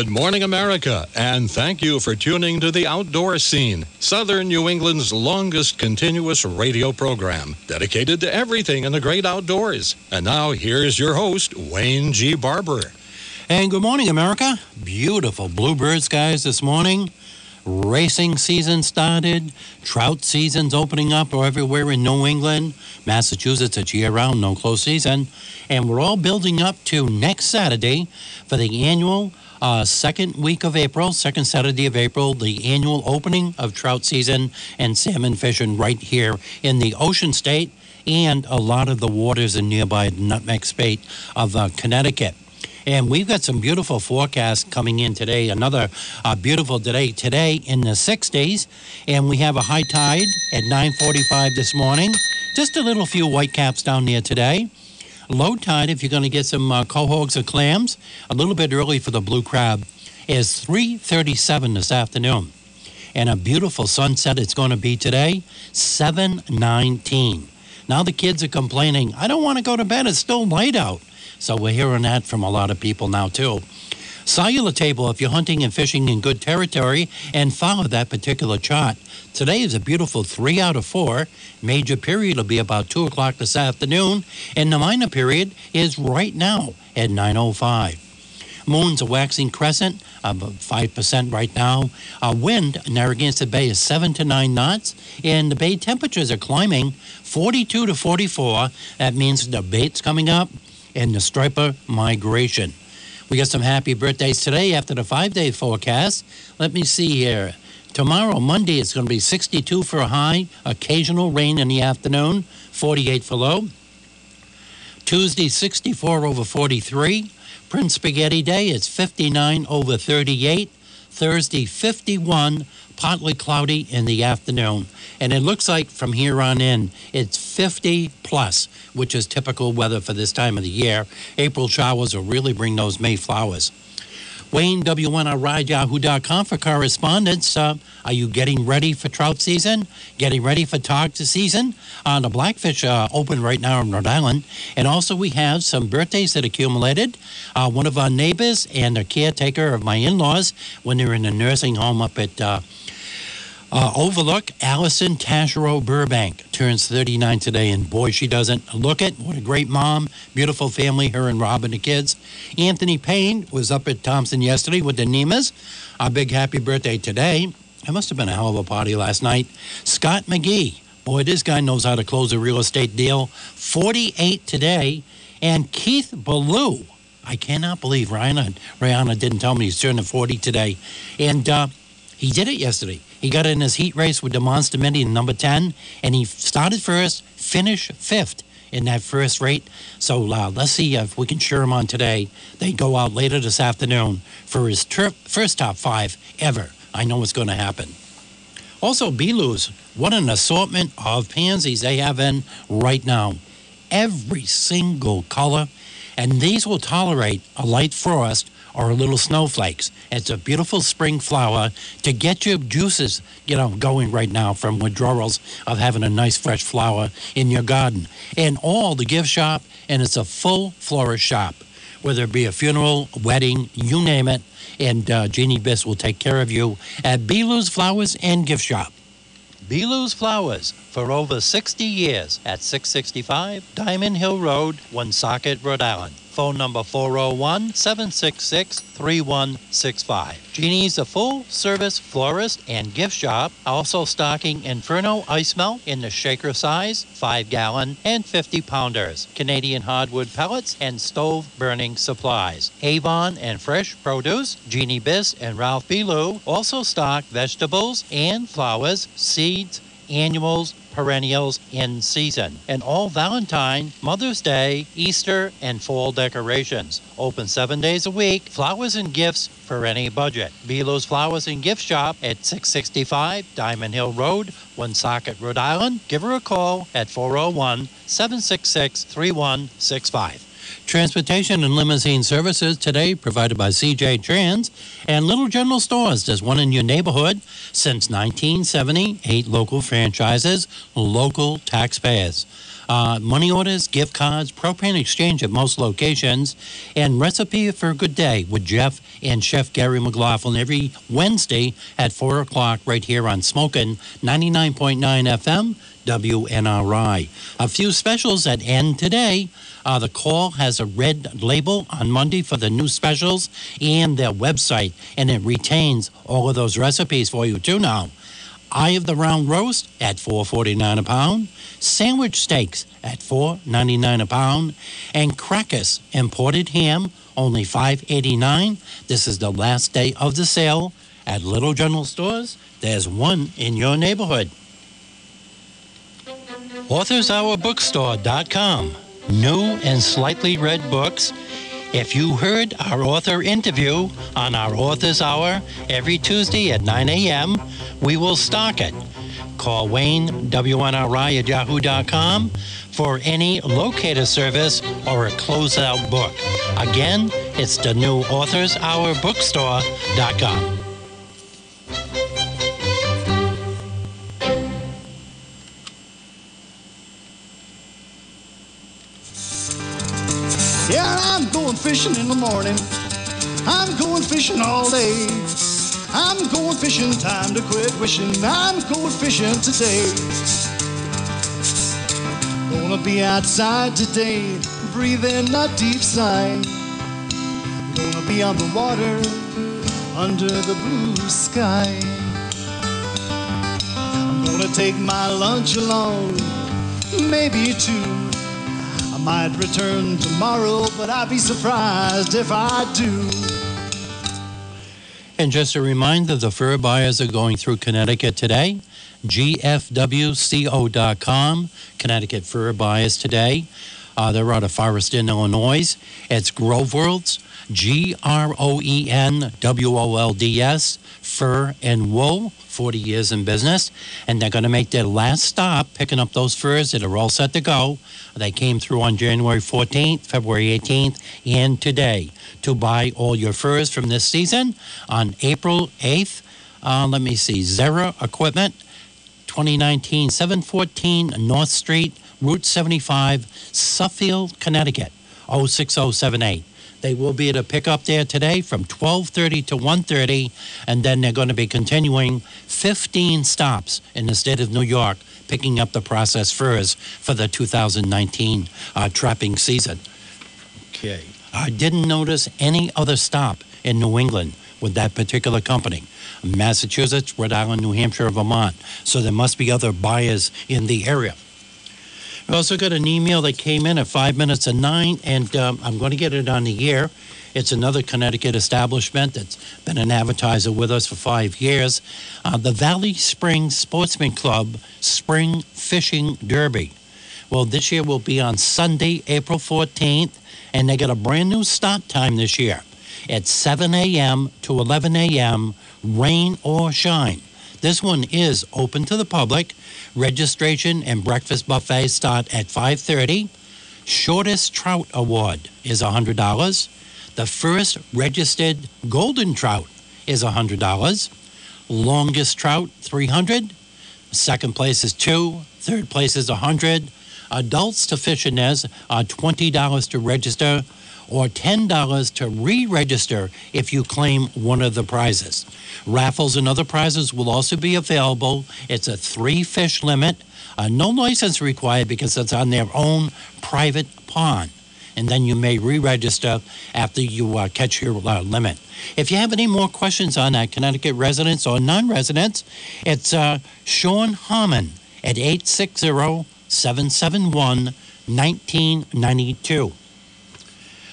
Good morning, America, and thank you for tuning to the Outdoor Scene, Southern New England's longest continuous radio program dedicated to everything in the great outdoors. And now, here's your host, Wayne G. Barber. And good morning, America. Beautiful bluebird skies this morning. Racing season started. Trout season's opening up everywhere in New England. Massachusetts, it's year round, no close season. And we're all building up to next Saturday for the annual uh, second week of April, second Saturday of April, the annual opening of trout season and salmon fishing right here in the Ocean State and a lot of the waters in nearby Nutmeg State of uh, Connecticut. And we've got some beautiful forecasts coming in today. Another uh, beautiful day today in the 60s, and we have a high tide at 9:45 this morning. Just a little few white caps down there today. Low tide, if you're going to get some uh, quahogs or clams, a little bit early for the blue crab, is 3:37 this afternoon, and a beautiful sunset it's going to be today, 7:19. Now the kids are complaining, I don't want to go to bed. It's still light out. So we're hearing that from a lot of people now too. Solunar table if you're hunting and fishing in good territory and follow that particular chart. Today is a beautiful three out of four. Major period will be about two o'clock this afternoon, and the minor period is right now at 9:05. Moon's a waxing crescent, about 5% right now. Uh, wind in Narragansett Bay is 7 to 9 knots, and the bay temperatures are climbing 42 to 44. That means the bait's coming up and the striper migration. We got some happy birthdays today after the five day forecast. Let me see here. Tomorrow, Monday, it's going to be 62 for a high, occasional rain in the afternoon, 48 for low. Tuesday, 64 over 43. Prince Spaghetti Day, it's 59 over 38. Thursday, 51, partly cloudy in the afternoon. And it looks like from here on in, it's 50 plus, which is typical weather for this time of the year. April showers will really bring those May flowers. Wayne, WNRide, for correspondence. Uh, are you getting ready for trout season? Getting ready for tog season? Uh, the Blackfish uh, open right now in Rhode Island. And also, we have some birthdays that accumulated. Uh, one of our neighbors and a caretaker of my in laws when they were in a nursing home up at uh, Overlook, Allison Tashero Burbank turns 39 today, and boy, she doesn't look it. What a great mom, beautiful family, her and Rob and the kids. Anthony Payne was up at Thompson yesterday with the Nemas. A big happy birthday today. It must have been a hell of a party last night. Scott McGee, boy, this guy knows how to close a real estate deal. 48 today. And Keith Ballou, I cannot believe Rihanna, Rihanna didn't tell me he's turning 40 today. And uh, he did it yesterday. He got in his heat race with the Monster Mini in number 10, and he started first, finished fifth in that first rate. So uh, let's see if we can cheer him on today. They go out later this afternoon for his trip, first top five ever. I know what's going to happen. Also, Belu's, what an assortment of pansies they have in right now. Every single color, and these will tolerate a light frost or little snowflakes. It's a beautiful spring flower to get your juices, you know, going right now from withdrawals of having a nice fresh flower in your garden. And all the gift shop, and it's a full florist shop. Whether it be a funeral, wedding, you name it, and uh, Jeannie Biss will take care of you at Belu's Flowers and Gift Shop. Belu's Flowers for over 60 years at 665 Diamond Hill Road, Woonsocket, Rhode Island. Phone number 401 766 3165. Jeannie's a full service florist and gift shop, also stocking Inferno ice melt in the shaker size, 5 gallon and 50 pounders, Canadian hardwood pellets, and stove burning supplies. Avon and fresh produce, Jeannie Biss and Ralph Belu also stock vegetables and flowers, seeds, annuals, perennials in season, and all Valentine, Mother's Day, Easter, and fall decorations. Open seven days a week. Flowers and gifts for any budget. Belo's Flowers and Gift Shop at 665 Diamond Hill Road, Woonsocket, Rhode Island. Give her a call at 401 766 3165. Transportation and limousine services today provided by CJ Trans and Little General Stores. There's one in your neighborhood since 1970. Eight local franchises, local taxpayers. Uh, money orders, gift cards, propane exchange at most locations, and recipe for a good day with Jeff and Chef Gary McLaughlin every Wednesday at 4 o'clock right here on Smokin' 99.9 FM WNRI. A few specials that end today. Uh, the call has a red label on Monday for the new specials and their website, and it retains all of those recipes for you too now. Eye of the round roast at 4.49 a pound, sandwich steaks at 4.99 a pound, and Krakus imported ham only 5.89. This is the last day of the sale at Little General Stores. There's one in your neighborhood. AuthorsHourBookstore.com. New and slightly read books. If you heard our author interview on our Authors Hour every Tuesday at 9 a.m., we will stock it. Call Wayne, WNRI at yahoo.com for any locator service or a closeout book. Again, it's the new Authors Hour Bookstore.com. fishing in the morning. I'm going fishing all day. I'm going fishing, time to quit wishing. I'm going fishing today. Gonna be outside today, breathing a deep sigh. Gonna be on the water, under the blue sky. I'm gonna take my lunch along, maybe two. Might return tomorrow, but I'd be surprised if I do. And just a reminder the fur buyers are going through Connecticut today. GFWCO.com, Connecticut Fur Buyers today. Uh, they're out of Forreston, Illinois. It's Groenwolds, G R O E N W O L D S, Fur and Wool, 40 years in business. And they're going to make their last stop picking up those furs that are all set to go. They came through on January 14th, February 18th, and today to buy all your furs from this season on April 8th. Uh, let me see, Zera Equipment, 2019 714 North Street, Route 75, Suffield, Connecticut, 06078. They will be at a pickup there today from 12:30 to 1:30, and then they're going to be continuing 15 stops in the state of New York, picking up the processed furs for the 2019 uh, trapping season. Okay. I didn't notice any other stop in New England with that particular company. Massachusetts, Rhode Island, New Hampshire, Vermont. So there must be other buyers in the area. We also got an email that came in at five minutes to nine, and um, I'm going to get it on the air. It's another Connecticut establishment that's been an advertiser with us for five years. Uh, the Valley Springs Sportsman Club Spring Fishing Derby. Well, this year will be on Sunday, April 14th, and they got a brand new start time this year at 7 a.m. to 11 a.m., rain or shine. This one is open to the public. Registration and breakfast buffet start at 5:30. Shortest trout award is $100. The first registered golden trout is $100. Longest trout 300. Second place is 2, third place is 100. Adults to fish in are $20 to register or $10 to re register if you claim one of the prizes. Raffles and other prizes will also be available. It's a three fish limit, uh, no license required because it's on their own private pond. And then you may re register after you uh, catch your uh, limit. If you have any more questions on that, Connecticut residents or non residents, it's uh, Sean Harmon at 860 771 1992.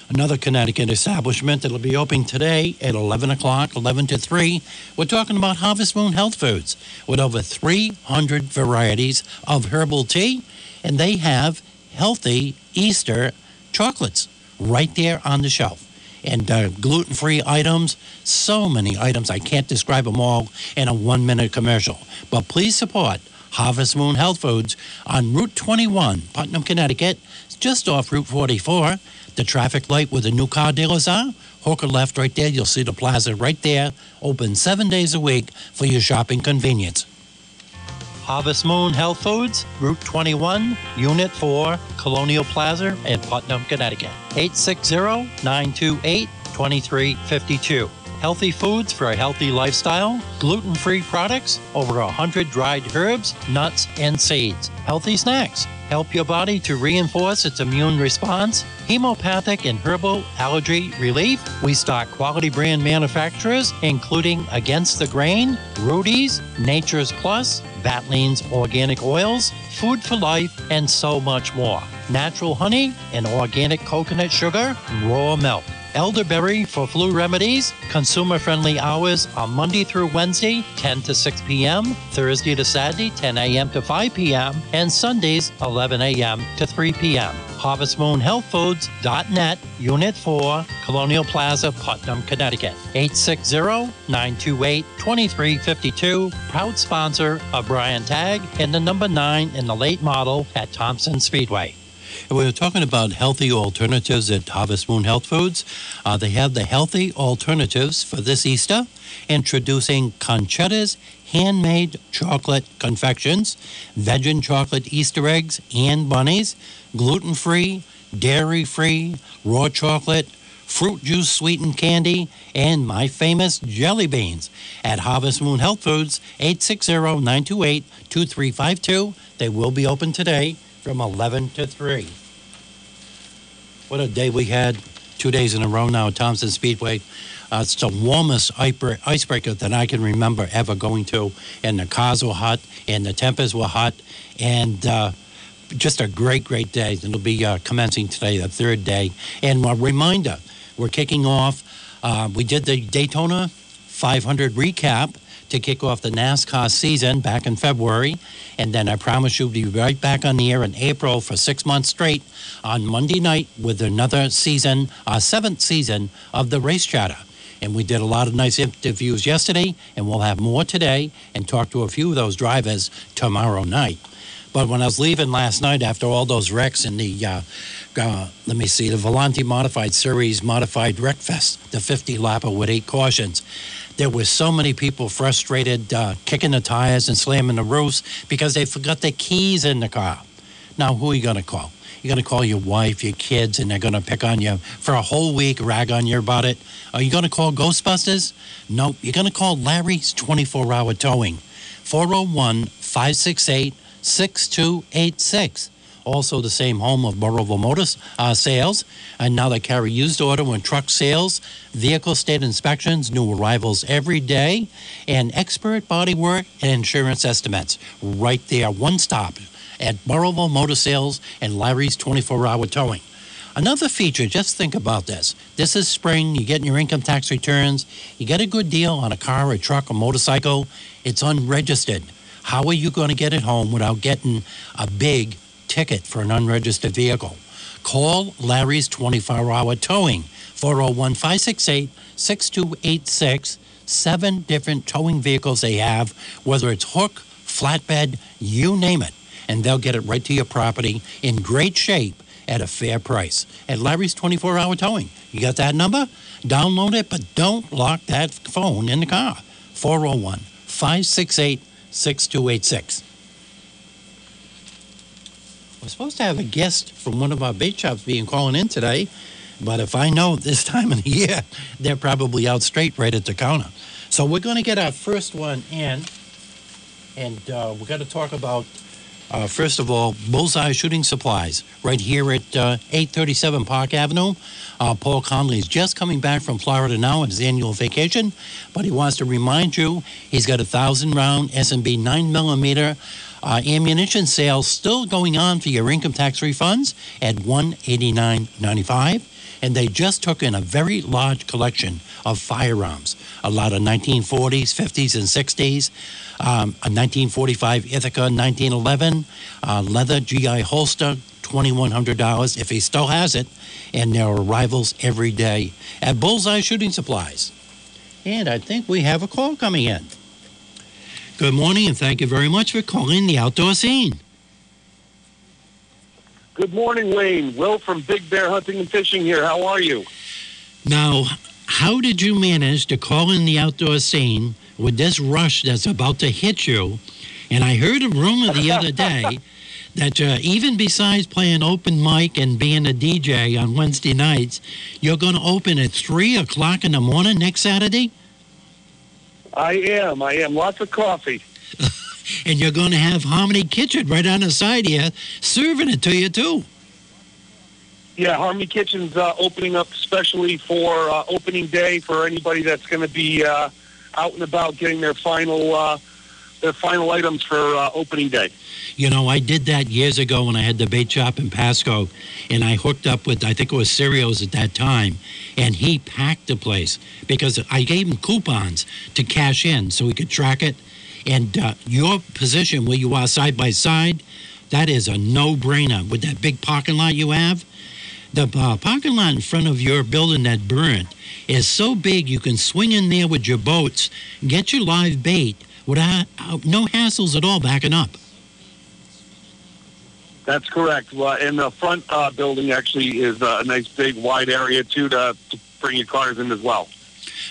Another Connecticut establishment that'll be opening today at 11 o'clock, 11 to 3. We're talking about Harvest Moon Health Foods with over 300 varieties of herbal tea, and they have healthy Easter chocolates right there on the shelf. And uh, gluten free items, so many items. I can't describe them all in a one minute commercial. But please support Harvest Moon Health Foods on Route 21, Putnam, Connecticut, just off Route 44 the traffic light where the new car dealers are. Hook a left right there. You'll see the plaza right there. Open seven days a week for your shopping convenience. Harvest Moon Health Foods, Route 21, Unit 4, Colonial Plaza in Putnam, Connecticut. 860 928 2352. Healthy foods for a healthy lifestyle, gluten free products, over 100 dried herbs, nuts, and seeds. Healthy snacks help your body to reinforce its immune response, homeopathic and herbal allergy relief. We stock quality brand manufacturers, including Against the Grain, Rudi's, Nature's Plus, Vatline's Organic Oils, Food for Life, and so much more. Natural honey and organic coconut sugar, raw milk elderberry for flu remedies. Consumer friendly hours are Monday through Wednesday, 10 to 6 p.m., Thursday to Saturday, 10 a.m. to 5 p.m., and Sundays, 11 a.m. to 3 p.m. HarvestMoonHealthFoods.net, Unit 4, Colonial Plaza, Putnam, Connecticut. 860-928-2352. Proud sponsor of Brian Tag and the number 9 in the late model at Thompson Speedway. We were talking about healthy alternatives at Harvest Moon Health Foods. Uh, they have the healthy alternatives for this Easter, introducing Conchetta's handmade chocolate confections, vegan chocolate Easter eggs and bunnies, gluten free, dairy free, raw chocolate, fruit juice sweetened candy, and my famous jelly beans at Harvest Moon Health Foods, 860 928 2352. They will be open today from 11 to 3. What a day we had, two days in a row now at Thompson Speedway. Uh, it's the warmest icebreaker that I can remember ever going to. And the cars were hot, and the tempers were hot, and uh, just a great, great day. It'll be uh, commencing today, the third day. And a reminder we're kicking off, uh, we did the Daytona 500 recap to kick off the NASCAR season back in February. And then I promise you, we'll be right back on the air in April for six months straight on Monday night with another season, our seventh season of the Race Chatter. And we did a lot of nice interviews yesterday, and we'll have more today and talk to a few of those drivers tomorrow night. But when I was leaving last night after all those wrecks in the, uh, uh, let me see, the Valenti Modified Series Modified Wreck Fest, the 50 lapper with eight cautions, there were so many people frustrated, uh, kicking the tires and slamming the roofs because they forgot their keys in the car. Now, who are you going to call? You're going to call your wife, your kids, and they're going to pick on you for a whole week, rag on you about it. Are you going to call Ghostbusters? Nope. You're going to call Larry's 24 hour towing. 401 568 6286 also the same home of Burrillville Motors uh, sales. And now they carry used auto and truck sales, vehicle state inspections, new arrivals every day, and expert body work and insurance estimates right there, one stop at Burrillville Motor Sales and Larry's 24 hour towing. Another feature, just think about this. This is spring, you're getting your income tax returns, you get a good deal on a car, a truck, a motorcycle, it's unregistered. How are you going to get it home without getting a big ticket for an unregistered vehicle. Call Larry's 24 hour towing, 401 568 6286. Seven different towing vehicles they have, whether it's hook, flatbed, you name it, and they'll get it right to your property in great shape at a fair price. At Larry's 24 hour towing. You got that number? Download it, but don't lock that phone in the car. 401 568 6286. We're supposed to have a guest from one of our bait shops being calling in today, but if I know this time of the year, they're probably out straight right at the counter. So we're going to get our first one in, and uh, we're going to talk about, uh, first of all, Bullseye Shooting Supplies right here at uh, 837 Park Avenue. Uh, Paul Conley is just coming back from Florida now on his annual vacation, but he wants to remind you he's got a thousand round S&B 9 millimeter uh, ammunition sales still going on for your income tax refunds at 189.95. and they just took in a very large collection of firearms. A lot of 1940s, 50s, and 60s. Um, a 1945 Ithaca 1911 uh, leather GI holster, $2,100 if he still has it, and there are arrivals every day at Bullseye Shooting Supplies. And I think we have a call coming in. Good morning, and thank you very much for calling the outdoor scene. Good morning, Wayne. Will from Big Bear Hunting and Fishing here. How are you? Now, how did you manage to call in the outdoor scene with this rush that's about to hit you? And I heard a rumor the other day that uh, even besides playing open mic and being a DJ on Wednesday nights, you're going to open at 3 o'clock in the morning next Saturday? I am. I am. Lots of coffee. and you're going to have Harmony Kitchen right on the side here serving it to you, too. Yeah, Harmony Kitchen's uh, opening up especially for uh, opening day for anybody that's going to be uh, out and about getting their final uh, their final items for uh, opening day. You know, I did that years ago when I had the bait shop in Pascoag, and I hooked up with I think it was Cereals at that time, and he packed the place because I gave him coupons to cash in so he could track it. And uh, your position where you are side by side, that is a no-brainer with that big parking lot you have. The uh, parking lot in front of your building that burned is so big you can swing in there with your boats, get your live bait without uh, no hassles at all backing up. That's correct. Well, and the front uh, building actually is a nice big wide area too to, to bring your cars in as well.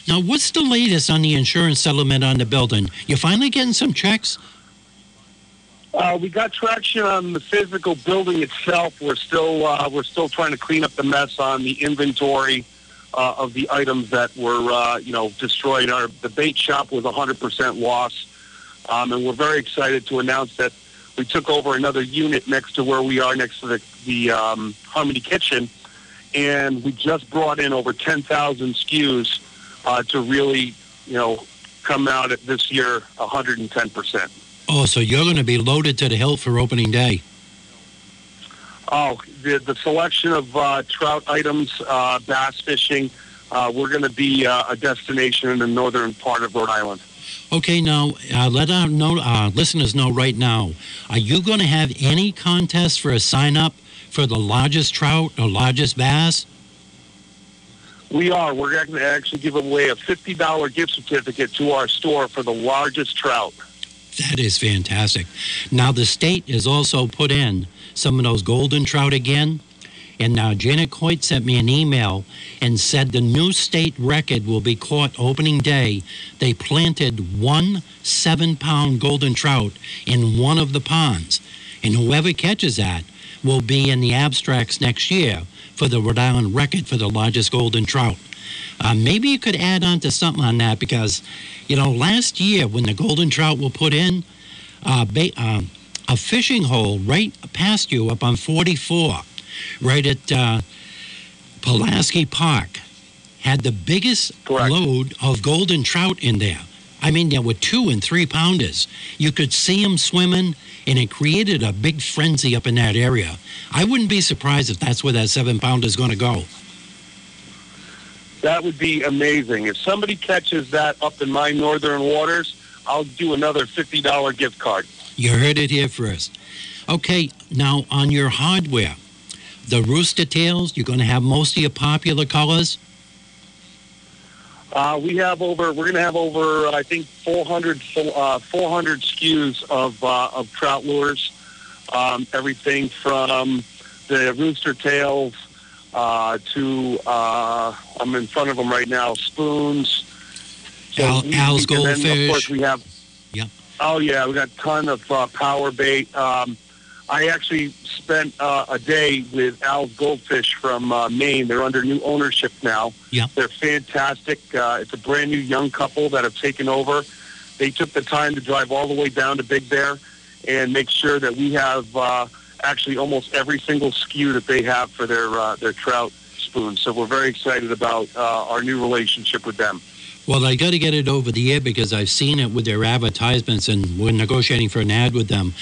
Now, what's the latest on the insurance settlement on the building? You finally getting some checks? Uh, we got traction on the physical building itself. We're still uh, we're still trying to clean up the mess on the inventory uh, of the items that were uh, you know destroyed. Our the bait shop was 100% loss, um, and we're very excited to announce that we took over another unit next to where we are, next to the the um, Harmony Kitchen, and we just brought in over 10,000 SKUs uh, to really you know come out at this year 110%. Oh, so you're going to be loaded to the hill for opening day. Oh, the, the selection of uh, trout items, uh, bass fishing, uh, we're going to be uh, a destination in the northern part of Rhode Island. Okay, now uh, let our know, uh, listeners know right now. Are you going to have any contest for a sign up for the largest trout or largest bass? We are. We're going to actually give away a $50 gift certificate to our store for the largest trout. That is fantastic. Now, the state has also put in some of those golden trout again. And now Janet Coit sent me an email and said the new state record will be caught opening day. They planted one seven pound golden trout in one of the ponds. And whoever catches that will be in the abstracts next year for the Rhode Island record for the largest golden trout. Uh, maybe you could add on to something on that because, you know, last year when the golden trout were put in, uh, ba- uh, a fishing hole right past you up on 44, right at uh, Pulaski Park, had the biggest Correct. load of golden trout in there. I mean, there were two and three pounders. You could see them swimming, and it created a big frenzy up in that area. I wouldn't be surprised if that's where that seven pounder is going to go. That would be amazing. If somebody catches that up in my northern waters, I'll do another $50 gift card. You heard it here first. Okay, now on your hardware, the rooster tails, you're going to have most of your popular colors. Uh, we have over, we're going to have over, I think, 400, uh, 400 SKUs of, uh, of trout lures. Um, everything from the rooster tails uh, to, uh, I'm in front of them right now, spoons. Al- we- Al's then, Of Goldfish. course, we have. Yep. Oh yeah, we got a ton of uh, power bait. Um, I actually spent uh, a day with Al Goldfish from uh, Maine. They're under new ownership now. Yep. They're fantastic. Uh, it's a brand new young couple that have taken over. They took the time to drive all the way down to Big Bear and make sure that we have uh, actually almost every single SKU that they have for their uh, their trout spoons. So we're very excited about uh, our new relationship with them. Well, I got to get it over the air because I've seen it with their advertisements, and we're negotiating for an ad with them.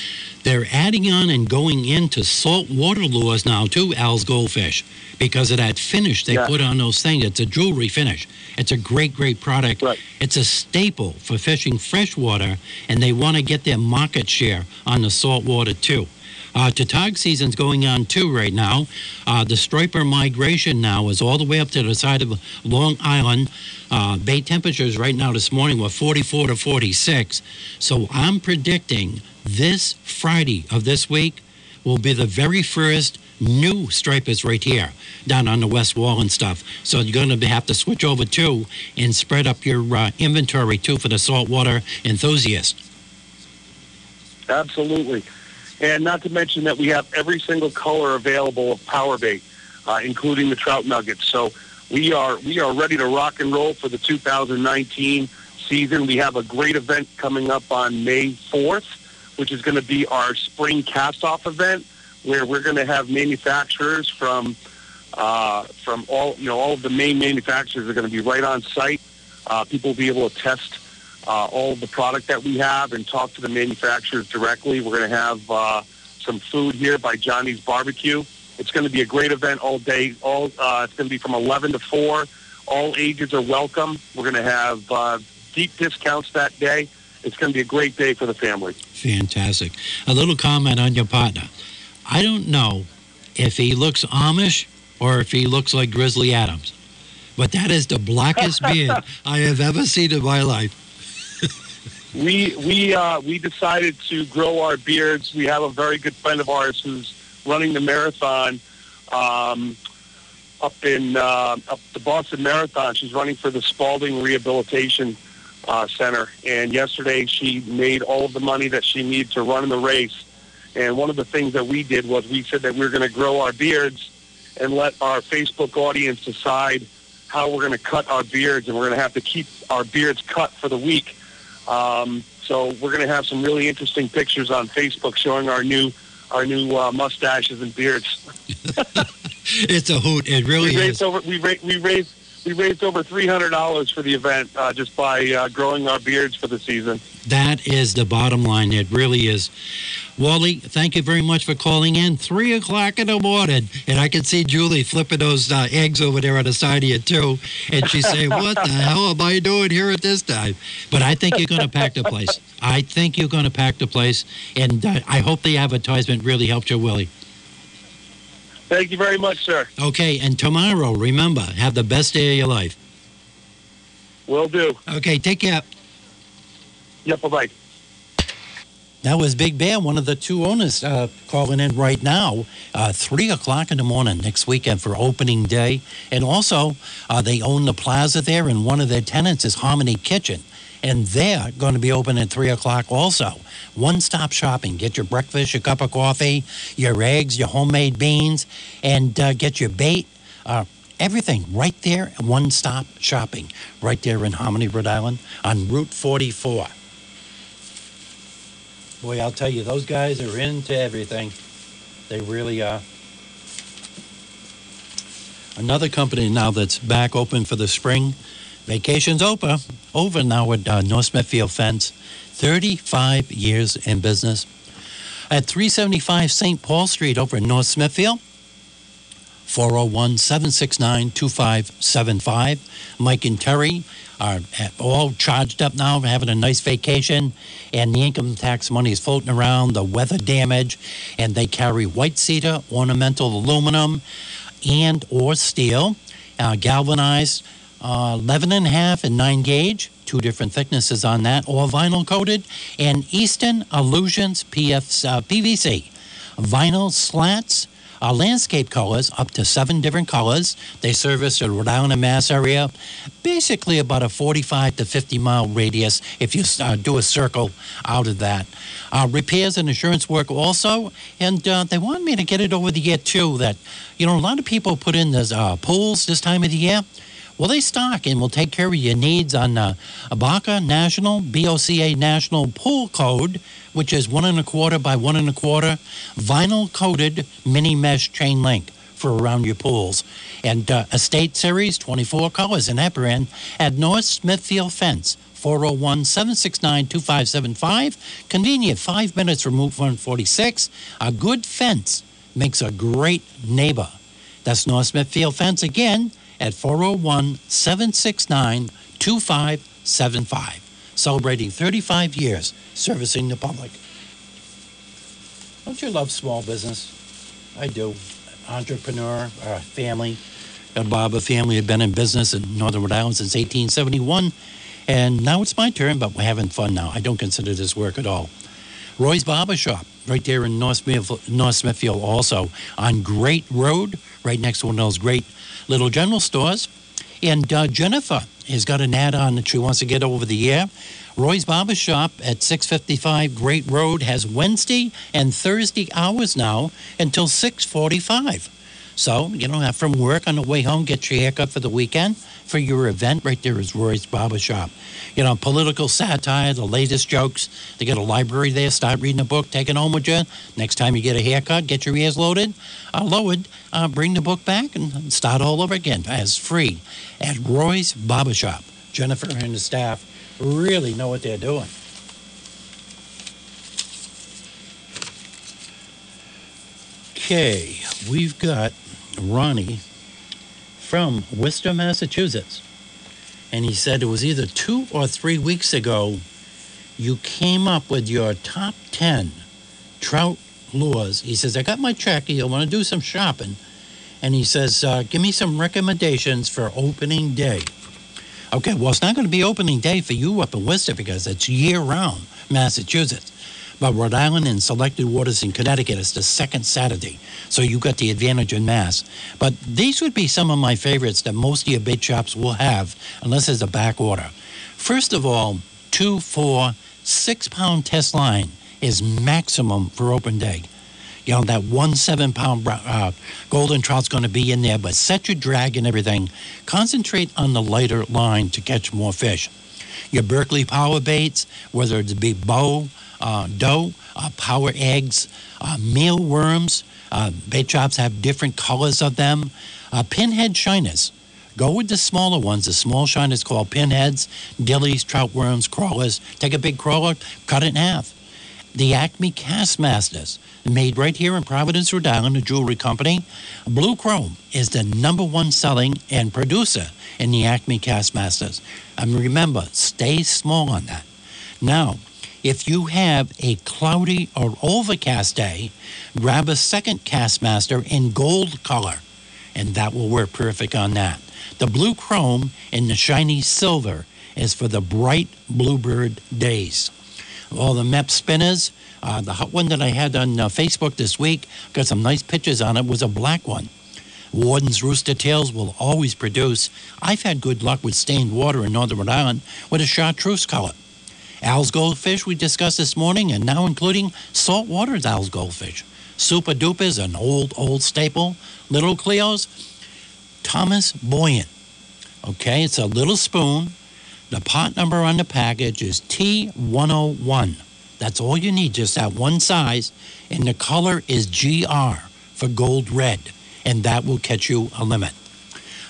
They're adding on and going into saltwater lures now too, Al's Goldfish, because of that finish they Yeah. put on those things. It's a jewelry finish. It's a great, great product. Right. It's a staple for fishing freshwater, and they want to get their market share on the saltwater too. Uh, Tautog season's going on too right now. Uh, the striper migration now is all the way up to the side of Long Island. Uh, bay temperatures right now this morning were 44 to 46. So I'm predicting this Friday of this week will be the very first new stripers right here down on the west wall and stuff. So you're going to have to switch over too and spread up your uh, inventory too for the saltwater enthusiast. Absolutely. And not to mention that we have every single color available of power bait, uh, including the trout nuggets. So we are we are ready to rock and roll for the 2019 season. We have a great event coming up on May 4th, which is going to be our spring cast-off event, where we're going to have manufacturers from uh, from all you know all of the main manufacturers are going to be right on site. Uh, people will be able to test uh, all of the product that we have and talk to the manufacturers directly. We're going to have uh, some food here by Johnny's Barbecue. It's going to be a great event all day. All uh, it's going to be from 11 to 4. All ages are welcome. We're going to have uh, deep discounts that day. It's going to be a great day for the family. Fantastic. A little comment on your partner. I don't know if he looks Amish or if he looks like Grizzly Adams, but that is the blackest beard I have ever seen in my life. We we uh, we decided to grow our beards. We have a very good friend of ours who's running the marathon um, up in uh, up the Boston Marathon. She's running for the Spaulding Rehabilitation uh, Center, and yesterday she made all of the money that she needed to run in the race. And one of the things that we did was we said that we are going to grow our beards and let our Facebook audience decide how we're going to cut our beards, and we're going to have to keep our beards cut for the week. Um, so we're going to have some really interesting pictures on Facebook showing our new our new uh, mustaches and beards. It's a hoot. It really we is. raised over we, ra- we raised we raised over three hundred dollars for the event uh, just by uh, growing our beards for the season. That is the bottom line. It really is. Wally, thank you very much for calling in. Three o'clock in the morning, and I can see Julie flipping those uh, eggs over there on the side of you too, and she's saying, "What the hell am I doing here at this time?" But I think you're going to pack the place. I think you're going to pack the place, and uh, I hope the advertisement really helped you, Willie. Thank you very much, sir. Okay, and tomorrow, remember, have the best day of your life. Will do. Okay, take care. Yep. Bye bye. That was Big Bear, one of the two owners, uh, calling in right now, uh, three o'clock in the morning next weekend for opening day. And also, uh, they own the plaza there, and one of their tenants is Harmony Kitchen, and they're going to be open at three o'clock also. One-stop shopping. Get your breakfast, your cup of coffee, your eggs, your homemade beans, and uh, get your bait. Uh, everything right there. One-stop shopping right there in Harmony, Rhode Island, on Route 44. Boy, I'll tell you, those guys are into everything. They really are. Another company now that's back open for the spring. Vacation's over. Over now at uh, North Smithfield Fence. 35 years in business. At 375 St. Paul Street over in North Smithfield. 401 769 2575. Mike and Terry are all charged up now, having a nice vacation, and the income tax money is floating around, the weather damage, and they carry white cedar, ornamental aluminum, and or steel, uh, galvanized, uh, 11 and a half and 9 gauge, two different thicknesses on that, or vinyl coated, and Easton Illusions PF, uh, PVC. Vinyl slats, uh, landscape colors, up to seven different colors. They service the Rhode Island and Mass area, basically about a 45 to 50 mile radius if you uh, do a circle out of that. Uh, repairs and insurance work also, and uh, they want me to get it over the year too. That you know, a lot of people put in those uh, pools this time of the year. Well, they stock and will take care of your needs on uh, a BACA National, BOCA National Pool Code, which is one and a quarter by one and a quarter, vinyl coated mini mesh chain link for around your pools. And uh, Estate Series, 24 colors in that at North Smithfield Fence. 401 769 2575. Convenient, five minutes from Route 146. A good fence makes a great neighbor. That's North Smithfield Fence again at 401 769 2575. Celebrating 35 years servicing the public. Don't you love small business? I do. Entrepreneur, uh, family. Got Bob, a family had been in business in Northern Rhode Island since 1871. And now it's my turn, but we're having fun now. I don't consider this work at all. Roy's Barber Shop, right there in North Smithfield, North Smithfield, also on Great Road, right next to one of those great little general stores. And uh, Jennifer has got an ad on that she wants to get over the air. Roy's Barber Shop at 655 Great Road has Wednesday and Thursday hours now until 645. So, you know, from work on the way home, get your haircut for the weekend for your event. Right there is Roy's Barber Shop. You know, political satire, the latest jokes. They got a library there. Start reading a book, take it home with you. Next time you get a haircut, get your ears loaded, uh, lowered, uh, bring the book back and start all over again as free at Roy's Barber Shop. Jennifer and the staff really know what they're doing. Okay, we've got Ronnie from Worcester, Massachusetts. And he said it was either two or three weeks ago you came up with your top 10 trout lures. He says, I got my check. I want to do some shopping. And he says, uh, Give me some recommendations for opening day. Okay, well, it's not going to be opening day for you up in Worcester because it's year round, Massachusetts. But Rhode Island and selected waters in Connecticut is the second Saturday. So you got the advantage in Mass. But these would be some of my favorites that most of your bait shops will have, unless there's a back order. First of all, two, four, six pound test line is maximum for open day. You know, that one seven pound uh, golden trout's going to be in there, but set your drag and everything. Concentrate on the lighter line to catch more fish. Your Berkley power baits, whether it be bow, uh, dough, uh, power eggs, uh, mealworms. Uh, bait shops have different colors of them. Uh, pinhead shiners. Go with the smaller ones. The small shiners called pinheads, dillies, trout worms, crawlers. Take a big crawler, cut it in half. The Acme Castmasters, made right here in Providence, Rhode Island, a jewelry company. Blue Chrome is the number one selling and producer in the Acme Castmasters. And remember, stay small on that. Now, if you have a cloudy or overcast day, grab a second Castmaster in gold color, and that will work perfect on that. The blue chrome and the shiny silver is for the bright bluebird days. All the Mepps spinners, uh, the hot one that I had on uh, Facebook this week, got some nice pictures on it, was a black one. Worden's Rooster Tails will always produce. I've had good luck with stained water in Northern Rhode Island with a chartreuse color. Al's Goldfish we discussed this morning, and now including saltwater Al's Goldfish. Super Duper's an old, old staple. Little Cleo's, Thomas Buoyant. Okay, it's a little spoon. The pot number on the package is T101. That's all you need, just that one size. And the color is GR for gold red. And that will catch you a limit.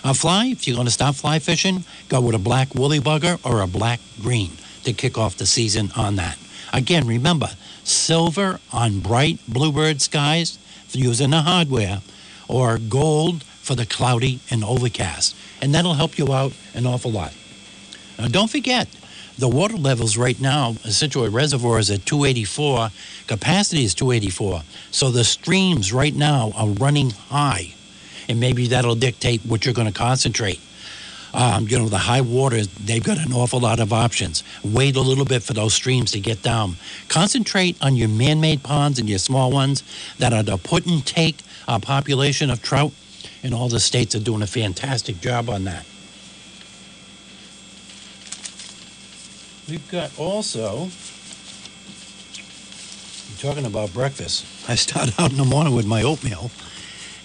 A fly, if you're going to stop fly fishing, go with a black woolly bugger or a black green to kick off the season on that. Again, remember, silver on bright bluebird skies using the hardware, or gold for the cloudy and overcast. And that'll help you out an awful lot. Now, don't forget, the water levels right now, Scituate Reservoir is at 284, capacity is 284. So the streams right now are running high. And maybe that'll dictate what you're going to concentrate. Um, you know, the high water, they've got an awful lot of options. Wait a little bit for those streams to get down. Concentrate on your man made ponds and your small ones that are the put and take uh, population of trout. And all the states are doing a fantastic job on that. We've got also, talking about breakfast, I start out in the morning with my oatmeal.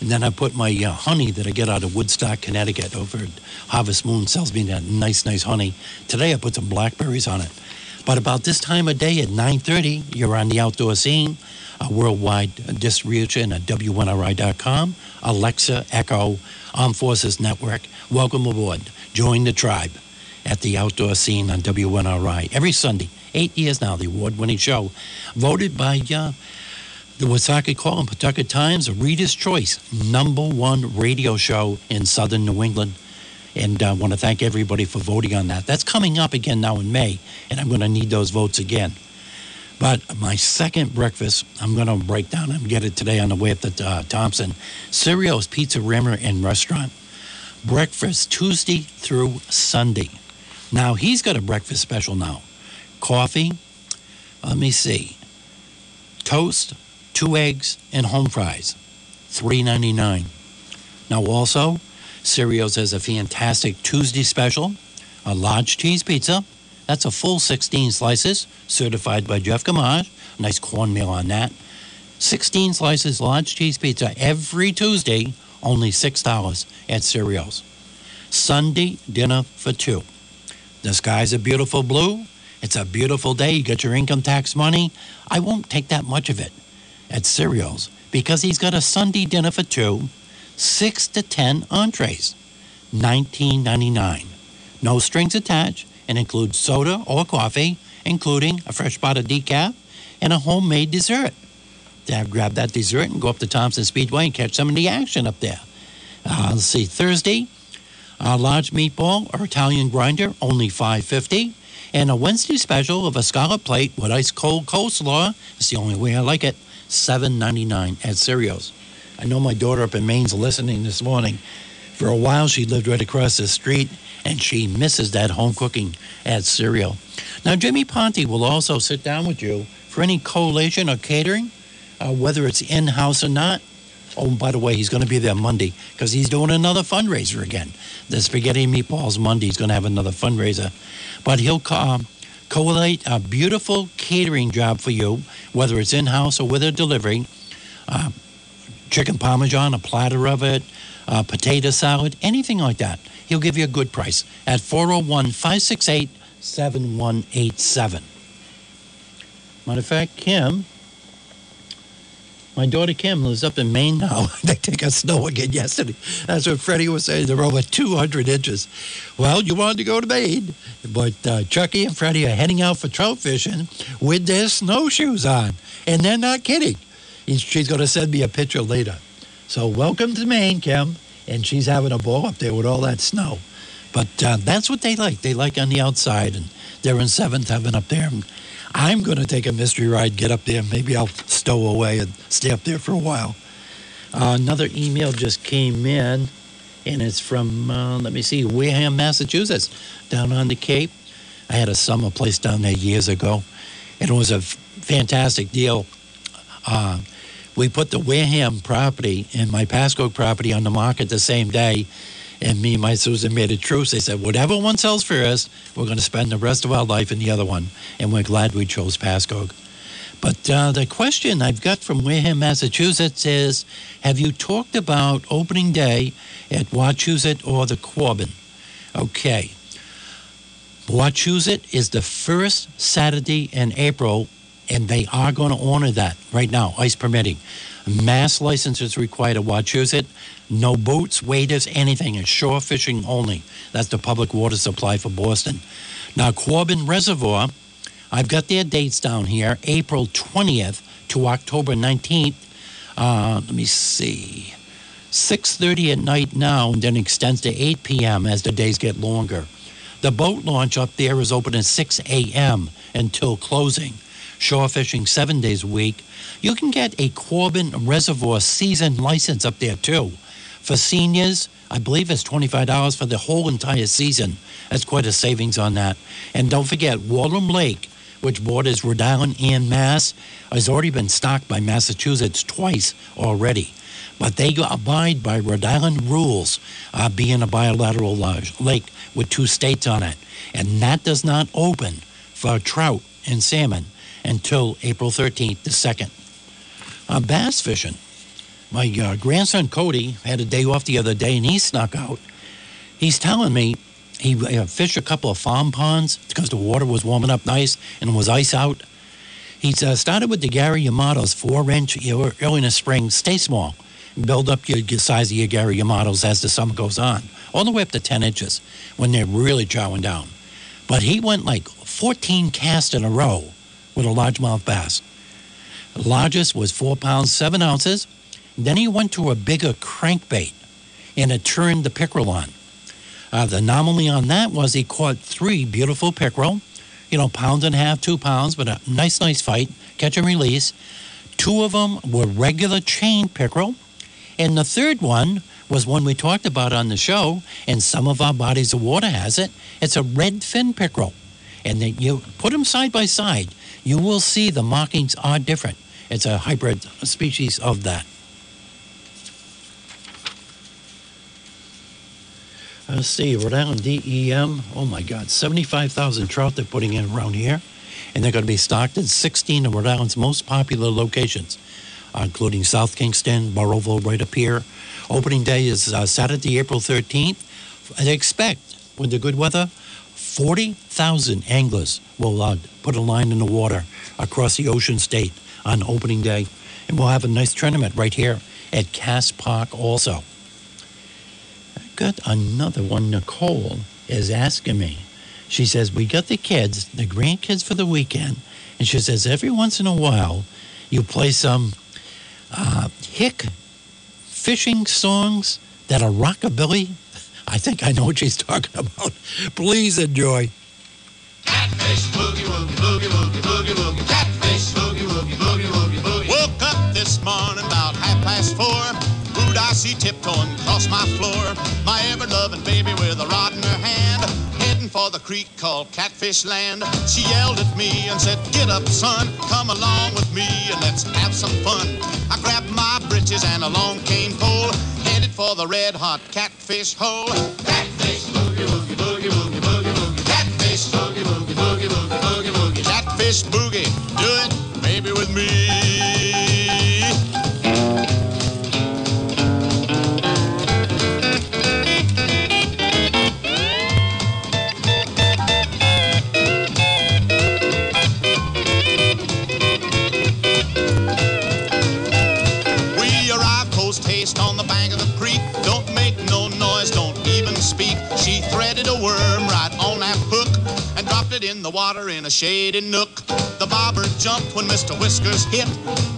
And then I put my uh, honey that I get out of Woodstock, Connecticut, over at Harvest Moon sells me that nice, nice honey. Today I put some blackberries on it. But about this time of day at 9:30, you're on the outdoor scene, a worldwide distribution at WNRI.com, Alexa, Echo, Armed Forces Network. Welcome aboard. Join the tribe at the outdoor scene on WNRI every Sunday. Eight years now, the award-winning show, voted by uh, the Woonsocket Call and Pawtucket Times, Reader's Choice number one radio show in southern New England. And I want to thank everybody for voting on that. That's coming up again now in May, and I'm going to need those votes again. But my second breakfast, I'm going to break down and get it today on the way up to uh, Thompson. Cereals Pizza Rimmer and Restaurant. Breakfast Tuesday through Sunday. Now, he's got a breakfast special now. Coffee, let me see, toast, two eggs, and home fries. $3.99. Now, also, Cereals has a fantastic Tuesday special, a large cheese pizza. That's a full 16 slices, certified by Jeff Gamage. Nice cornmeal on that. 16 slices large cheese pizza every Tuesday, only $6 at Cereals. Sunday dinner for two. The sky's a beautiful blue. It's a beautiful day. You get your income tax money. I won't take that much of it at Cereals because he's got a Sunday dinner for two, six to ten entrees, nineteen ninety nine. No strings attached and includes soda or coffee, including a fresh pot of decaf and a homemade dessert. Grab that dessert and go up to Thompson Speedway and catch some of the action up there. Uh, let's see, Thursday, a large meatball or Italian grinder, only five fifty, and a Wednesday special of a scallop plate with ice cold coleslaw. It's the only way I like it. Seven ninety nine at Cereals. I know my daughter up in Maine's listening this morning. For a while, she lived right across the street, and she misses that home cooking at Cereal. Now, Jimmy Ponte will also sit down with you for any collation or catering, uh, whether it's in house or not. Oh, by the way, he's going to be there Monday because he's doing another fundraiser again. The Spaghetti Meatballs Monday, he's going to have another fundraiser. But he'll um, collate a beautiful catering job for you, whether it's in house or with a delivery. Uh, chicken parmesan, a platter of it, potato salad, anything like that. He'll give you a good price at 401 568 7187. Matter of fact, Kim, my daughter Kim lives up in Maine now. they take a snow again yesterday. That's what Freddie was saying. They're over 200 inches. Well, you wanted to go to Maine, but uh, Chucky and Freddie are heading out for trout fishing with their snowshoes on. And they're not kidding. He's, she's going to send me a picture later. So, welcome to Maine, Kim. And she's having a ball up there with all that snow. But uh, that's what they like. They like on the outside. And they're in seventh heaven up there. I'm going to take a mystery ride, get up there. Maybe I'll stow away and stay up there for a while. Uh, another email just came in, and it's from, uh, let me see, Wareham, Massachusetts, down on the Cape. I had a summer place down there years ago, and it was a f- fantastic deal. Uh, we put the Wareham property and my Pascoag property on the market the same day. And me and my Susan made a truce. They said, whatever one sells first, we're going to spend the rest of our life in the other one. And we're glad we chose Pascoag. But uh, the question I've got from Wareham, Massachusetts is Have you talked about opening day at Wachusett or the Quabbin? Okay. Wachusett is the first Saturday in April, and they are going to honor that right now, ice permitting. Mass license is required at Wachusett. No boats, waders, anything. It's shore fishing only. That's the public water supply for Boston. Now, Quabbin Reservoir, I've got their dates down here April 20th to October 19th. Uh, let me see. 6.30 at night now and then extends to 8 p.m. as the days get longer. The boat launch up there is open at 6 a.m. until closing. Shore fishing seven days a week. You can get a Quabbin Reservoir season license up there too. For seniors, I believe it's $25 for the whole entire season. That's quite a savings on that. And don't forget, Wallum Lake, which borders Rhode Island and Mass, has already been stocked by Massachusetts twice already. But they abide by Rhode Island rules, uh, being a bilateral lake with two states on it. And that does not open for trout and salmon until April 13th, the 2nd. Uh, bass fishing. My uh, grandson Cody had a day off the other day and he snuck out. He's telling me he uh, fished a couple of farm ponds because the water was warming up nice and was ice out. He uh, started with the Gary Yamamotos, four inch early in the spring. Stay small. Build up your, your size of your Gary Yamamotos as the summer goes on, all the way up to 10 inches when they're really chowing down. But he went like 14 casts in a row with a largemouth bass. Largest was four pounds, seven ounces. Then he went to a bigger crankbait and it turned the pickerel on. Uh, the anomaly on that was he caught three beautiful pickerel, you know, pound and a half, two pounds, but a nice, nice fight, catch and release. Two of them were regular chain pickerel, and the third one was one we talked about on the show, and some of our bodies of water has it. It's a red fin pickerel, and then you put them side by side, you will see the markings are different. It's a hybrid species of that. Let's see, Rhode Island DEM. Oh my God, 75,000 trout they're putting in around here. And they're going to be stocked at 16 of Rhode Island's most popular locations, uh, including South Kingstown, Burrillville, right up here. Opening day is uh, Saturday, April 13th. They expect, with the good weather, 40,000 anglers will uh, put a line in the water across the ocean state on opening day. And we'll have a nice tournament right here at Cass Park also got another one. Nicole is asking me. She says, We got the kids, the grandkids for the weekend. And she says, Every once in a while, you play some uh, hick fishing songs that are rockabilly. I think I know what she's talking about. Please enjoy. Catfish, boogie, woogie, boogie, woogie, boogie, woogie. Catfish, boogie, woogie, boogie, woogie, boogie. Woke up this morning about half past four. I see tiptoeing across my floor. My ever loving baby with a rod in her hand, heading for the creek called Catfish Land. She yelled at me and said, Get up, son, come along with me and let's have some fun. I grabbed my britches and a long cane pole, for the red hot catfish hole. Catfish, boogie, woogie, boogie, woogie, boogie, woogie. Catfish, boogie, woogie, boogie, woogie, boogie, woogie. Catfish boogie, water in a shady nook. The bobber jumped when Mr. Whiskers hit.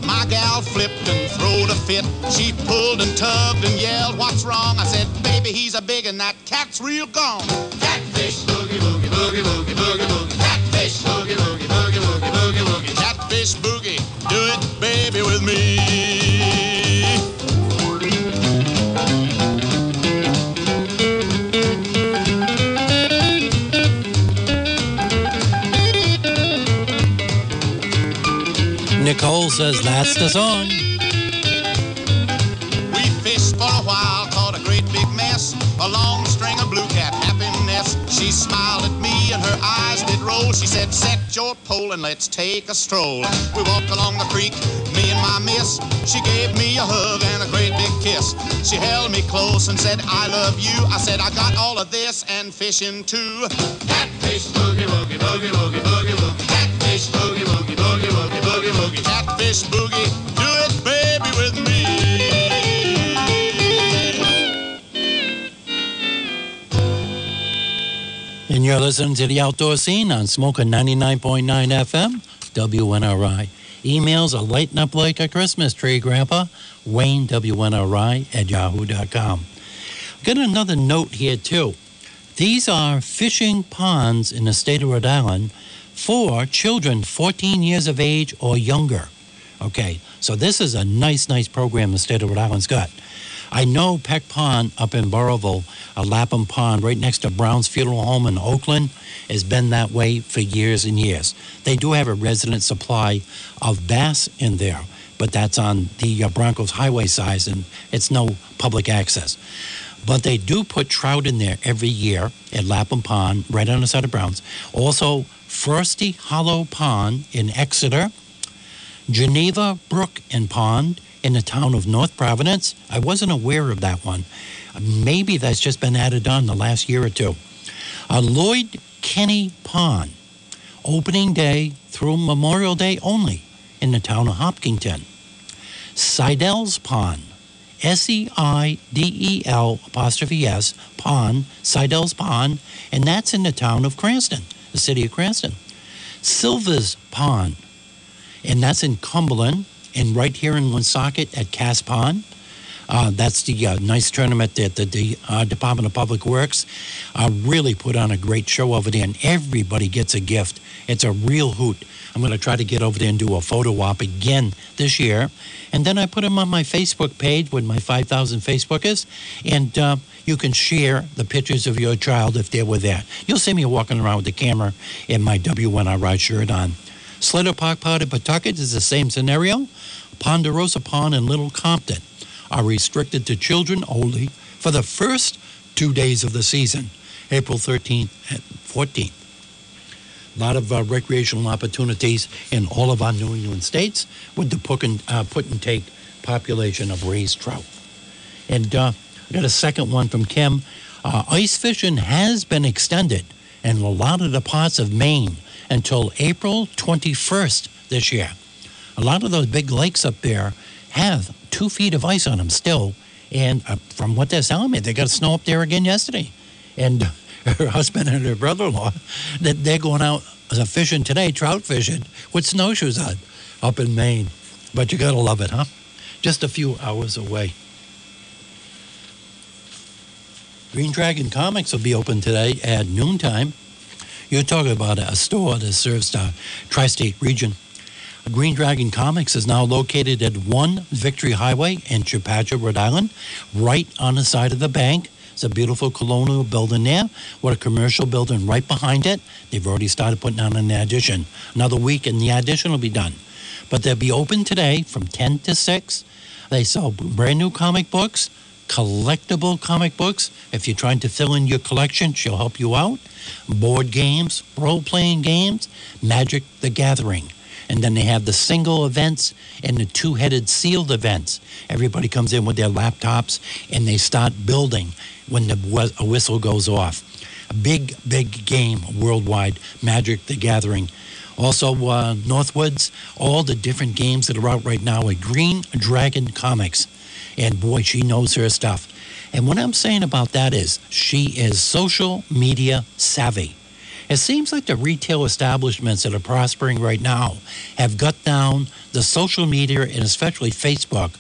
My gal flipped and throwed a fit. She pulled and tugged and yelled, What's wrong? I said, Baby, he's a big and that cat's real gone. Catfish, boogie, boogie, boogie, boogie, boogie, boogie. Nicole says that's the song. We fished for a while, caught a great big mess. A long string of blue cat happiness. She smiled at me and her eyes did roll. She said, Set your pole and let's take a stroll. We walked along the creek, me and my miss. She gave me a hug and a great big kiss. She held me close and said, I love you. I said, I got all of this and fishing too. Catfish, boogie, woogie, boogie, woogie, boogie, Catfish, boogie, do it, baby, with me. And you're listening to the outdoor scene on Smoking 99.9 FM, WNRI. Emails are lighting up like a Christmas tree, Grandpa. Wayne, WNRI at yahoo.com. Got another note here, too. These are fishing ponds in the state of Rhode Island for children 14 years of age or younger. Okay, so this is a nice, nice program the state of Rhode Island's got. I know Peck Pond up in Burrillville, a Lapham Pond right next to Brown's Funeral Home in Oakland, has been that way for years and years. They do have a resident supply of bass in there, but that's on the uh, Broncos highway size and it's no public access. But they do put trout in there every year at Lapham Pond, right on the side of Brown's. Also, Frosty Hollow Pond in Exeter, Geneva Brook and Pond in the town of North Providence. I wasn't aware of that one. Maybe that's just been added on the last year or two. Uh, Lloyd Kenny Pond, opening day through Memorial Day only in the town of Hopkinton. Seidel's Pond, S E I D E L apostrophe S, Pond, Seidel's Pond, and that's in the town of Cranston, the city of Cranston. Silva's Pond, and that's in Cumberland, and right here in Woonsocket at Cass Pond. Uh, that's the uh, nice tournament that the, the uh, Department of Public Works uh, really put on a great show over there, and everybody gets a gift. It's a real hoot. I'm going to try to get over there and do a photo op again this year. And then I put them on my Facebook page with my 5,000 Facebookers, and uh, you can share the pictures of your child if they were there. You'll see me walking around with the camera in my WNRI shirt on. Slater Park Park in Pawtucket is the same scenario. Ponderosa Pond and Little Compton are restricted to children only for the first two days of the season, April 13th and 14th. A lot of uh, recreational opportunities in all of our New England states with the put and, uh, put and take population of raised trout. And uh, I got a second one from Kim. Uh, ice fishing has been extended in a lot of the parts of Maine until April 21st this year. A lot of those big lakes up there have two feet of ice on them still. And uh, from what they're telling me, they got snow up there again yesterday. And her husband and her brother-in-law, that they're going out fishing today, trout fishing, with snowshoes on up in Maine. But you got to love it, huh? Just a few hours away. Green Dragon Comics will be open today at noontime. You're talking about a store that serves the tri state region. Green Dragon Comics is now located at 1 Victory Highway in Chepachet, Rhode Island, right on the side of the bank. It's a beautiful colonial building there with a commercial building right behind it. They've already started putting on an addition. Another week and the addition will be done. But they'll be open today from 10 to 6. They sell brand new comic books, collectible comic books. If you're trying to fill in your collection, she'll help you out. Board games, role playing games, Magic the Gathering. And then they have the single events and the two headed sealed events. Everybody comes in with their laptops and they start building when the wh- whistle goes off. A big, big game worldwide, Magic the Gathering. Also, uh, Northwoods, all the different games that are out right now at Green Dragon Comics. And boy, she knows her stuff. And what I'm saying about that is she is social media savvy. It seems like the retail establishments that are prospering right now have got down the social media and especially Facebook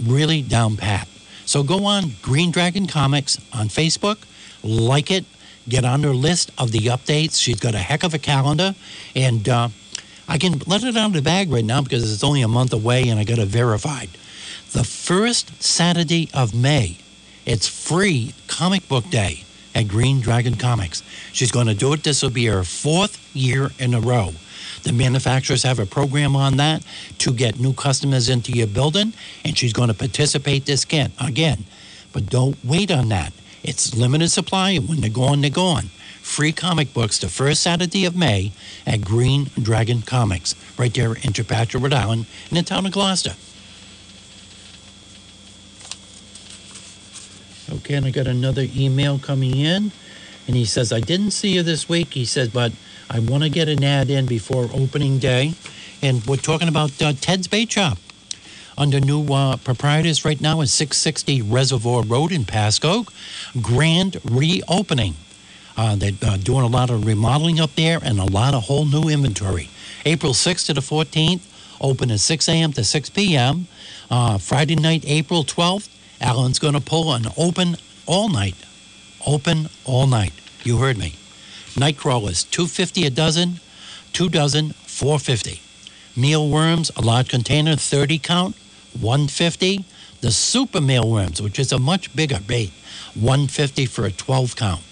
really down pat. So go on Green Dragon Comics on Facebook, like it, get on her list of the updates. She's got a heck of a calendar, and uh, I can let it out of the bag right now because it's only a month away and I got it verified. The first Saturday of May, it's free comic book day at Green Dragon Comics. She's going to do it. This will be her fourth year in a row. The manufacturers have a program on that to get new customers into your building, and she's going to participate this again. again. But don't wait on that. It's limited supply, and when they're gone, they're gone. Free comic books the first Saturday of May at Green Dragon Comics, right there in Chepachet, Rhode Island, in the town of Glocester. Okay, and I got another email coming in, and he says, I didn't see you this week. He says, but I want to get an ad in before opening day. And we're talking about uh, Ted's Bait Shop under new uh, proprietors right now at 660 Reservoir Road in Pascoag. Grand reopening. Uh, they're uh, doing a lot of remodeling up there and a lot of whole new inventory. April 6th to the 14th, open at 6 a.m. to 6 p.m. Uh, Friday night, April 12th, Alan's going to pull an open all night. Open all night. You heard me. Night crawlers, 250 a dozen, two dozen, 450. Mealworms, a large container, 30 count, 150. The super mealworms, which is a much bigger bait, 150 for a 12 count.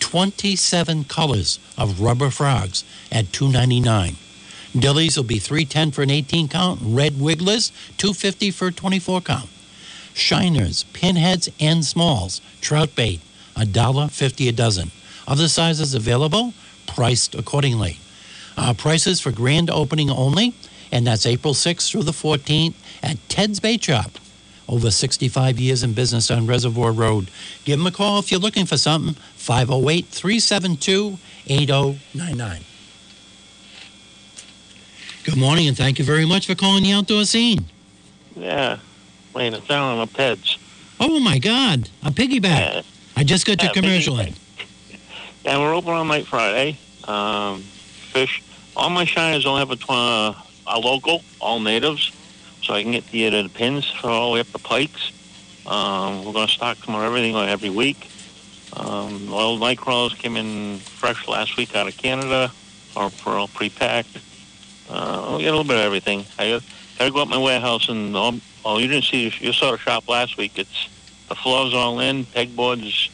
27 colors of rubber frogs at 299. Dillies will be 310 for an 18 count. Red wigglers, 250 for a 24 count. Shiners, pinheads, and smalls, trout bait, $1.50 a dozen. Other sizes available, priced accordingly. Uh, prices for grand opening only, and that's April 6th through the 14th at Ted's Bait Shop, over 65 years in business on Reservoir Road. Give them a call if you're looking for something. 508 372 8099. Good morning, and thank you very much for calling the outdoor scene. Yeah, laying it down on the peds. Oh my God, a piggyback. Yeah, I just got your commercial in. yeah, we're open on night Friday. Um, fish. All my shiners only have a tw- uh, are local, all natives, so I can get the, the pins for all the way up the pikes. Um, we're going to stock them on everything like every week. Um, oil night crawlers came in fresh last week out of Canada, or for all pre-packed. Uh, we get a little bit of everything. I got, got to go up my warehouse and all, oh, you didn't see you saw the shop last week. It's the floors all in, pegboards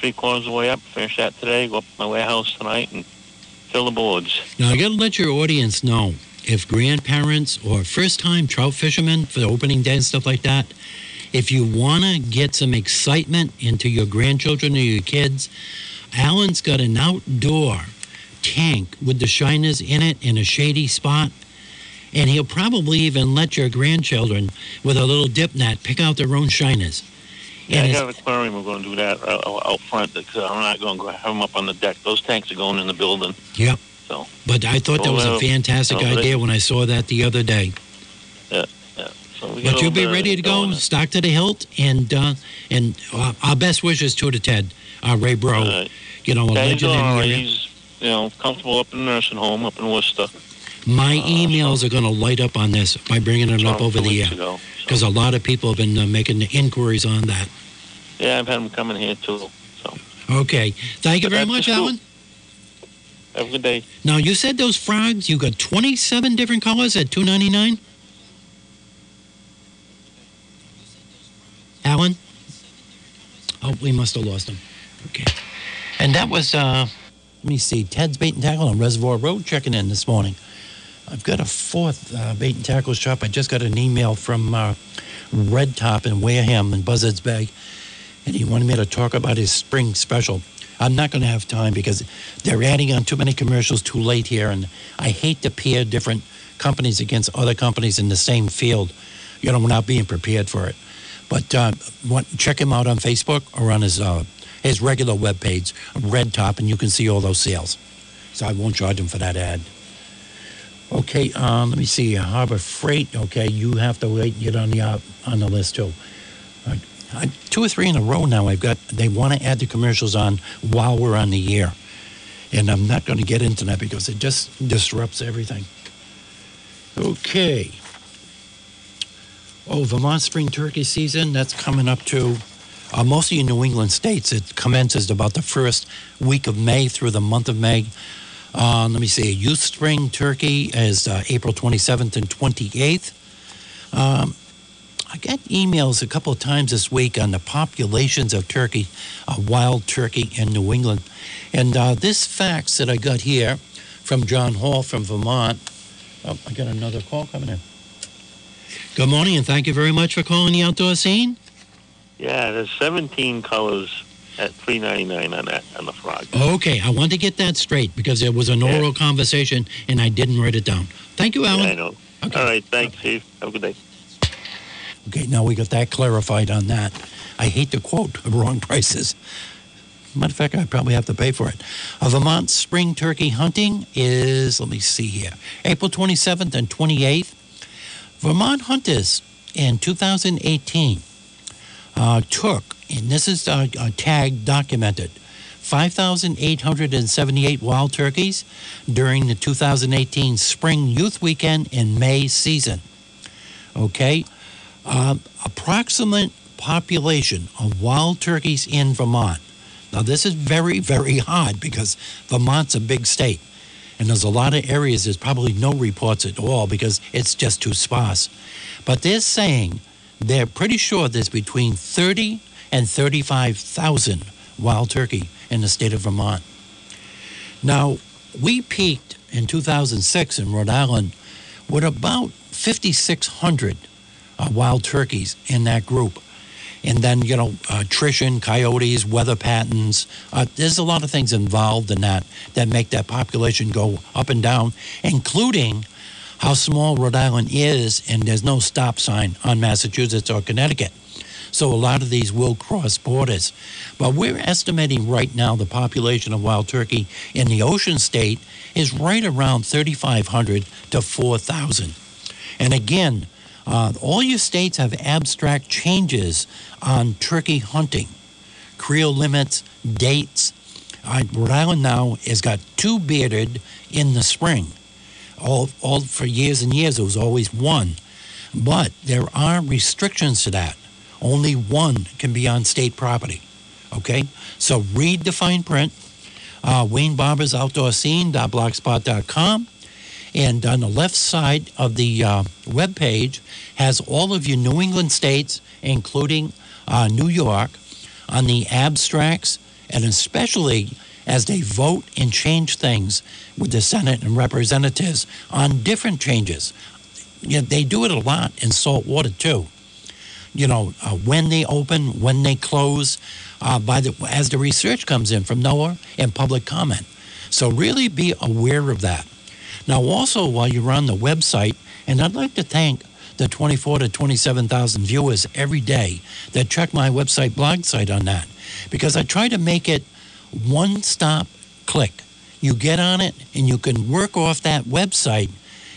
three quarters of the way up. Finish that today. Go up to my warehouse tonight and fill the boards. Now, I got to let your audience know if grandparents or first time trout fishermen for the opening day and stuff like that, if you want to get some excitement into your grandchildren or your kids, Alan's got an outdoor tank with the shiners in it in a shady spot. And he'll probably even let your grandchildren with a little dip net pick out their own shiners. Yeah, I And got an aquarium. We're going to do that uh, out out front because I'm not going to have them up on the deck. Those tanks are going in the building. Yep. So, But I thought that was a fantastic idea when I saw that the other day. so we got a But you'll be ready to go, stock to the hilt, and uh, and uh, our best wishes to to Ted, uh, Ray Bro. Uh, you know, a yeah, he's legend area. He's you know comfortable up in the nursing home up in Worcester. My uh, emails are going to light up on this by bringing it up over the air ago, so. because a lot of people have been uh, making inquiries on that. Yeah, I've had them coming here too. So Okay, thank you But very much. Alan. have a good day. Now you said those frogs. You got twenty-seven different colors at two ninety-nine. Alan. Oh, we must have lost him. Okay. And that was, uh, let me see, Ted's Bait and Tackle on Reservoir Road checking in this morning. I've got a fourth uh, bait and tackle shop. I just got an email from uh, Red Top in Wareham in Buzzards Bay, and he wanted me to talk about his spring special. I'm not going to have time because they're adding on too many commercials too late here, and I hate to pair different companies against other companies in the same field, you know, without being prepared for it. But uh, what, check him out on Facebook or on his uh, his regular web page, Red Top, and you can see all those sales. So I won't charge him for that ad. Okay, um, let me see. Harbor Freight. Okay, you have to wait. Get on the uh, on the list too. Uh, two or three in a row now. I've got. They want to add the commercials on while we're on the air, and I'm not going to get into that because it just disrupts everything. Okay. Oh, Vermont spring turkey season. That's coming up to. Uh, most of you New England states, it commences about the first week of May through the month of May. Uh, let me see. Youth Spring Turkey is uh, April 27th and 28th. Um, I got emails a couple of times this week on the populations of turkey, uh, wild turkey in New England. And uh, this facts that I got here from John Hall from Vermont. Oh, I got another call coming in. Good morning, and thank you very much for calling the outdoor scene. Yeah, there's 17 colors at 3.99 on that on the frog. Okay, I want to get that straight because it was an Yeah. oral conversation and I didn't write it down. Thank you, Yeah, Alan. I know. Okay. All right, thanks, Steve. Have a good day. Okay, now we got that clarified on that. I hate to quote wrong prices. Matter of fact, I probably have to pay for it. Uh, Vermont spring turkey hunting is, let me see here, April 27th and 28th. Vermont hunters in 2018 uh, took, and this is uh, uh, tagged, documented, 5,878 wild turkeys during the 2018 spring youth weekend and May season. Okay? Um, approximate population of wild turkeys in Vermont. Now, this is very, very hard because Vermont's a big state. And there's a lot of areas there's probably no reports at all because it's just too sparse. But they're saying they're pretty sure there's between 30 and 35,000 wild turkey in the state of Vermont. Now, we peaked in 2006 in Rhode Island with about 5,600 uh, wild turkeys in that group. And then, you know, attrition, coyotes, weather patterns. Uh, there's a lot of things involved in that that make that population go up and down, including how small Rhode Island is, and there's no stop sign on Massachusetts or Connecticut. So a lot of these will cross borders. But we're estimating right now the population of wild turkey in the ocean state is right around 3,500 to 4,000. And again, uh, all your states have abstract changes on turkey hunting, creel limits, dates. Uh, Rhode Island now has got two bearded in the spring. All, all for years and years, it was always one. But there are restrictions to that. Only one can be on state property. Okay? So read the fine print. Uh, Wayne Barber's Outdoor Scene.blogspot.com. And on the left side of the uh, web page has all of your New England states, including uh, New York, on the abstracts, and especially as they vote and change things with the Senate and representatives on different changes. Know, they do it a lot in salt water too. You know, uh, when they open, when they close, uh, by the as the research comes in from NOAA and public comment. So really be aware of that. Now, also while you're on the website, and I'd like to thank the 24 to 27,000 viewers every day that check my website blog site on that, because I try to make it one stop click. You get on it and you can work off that website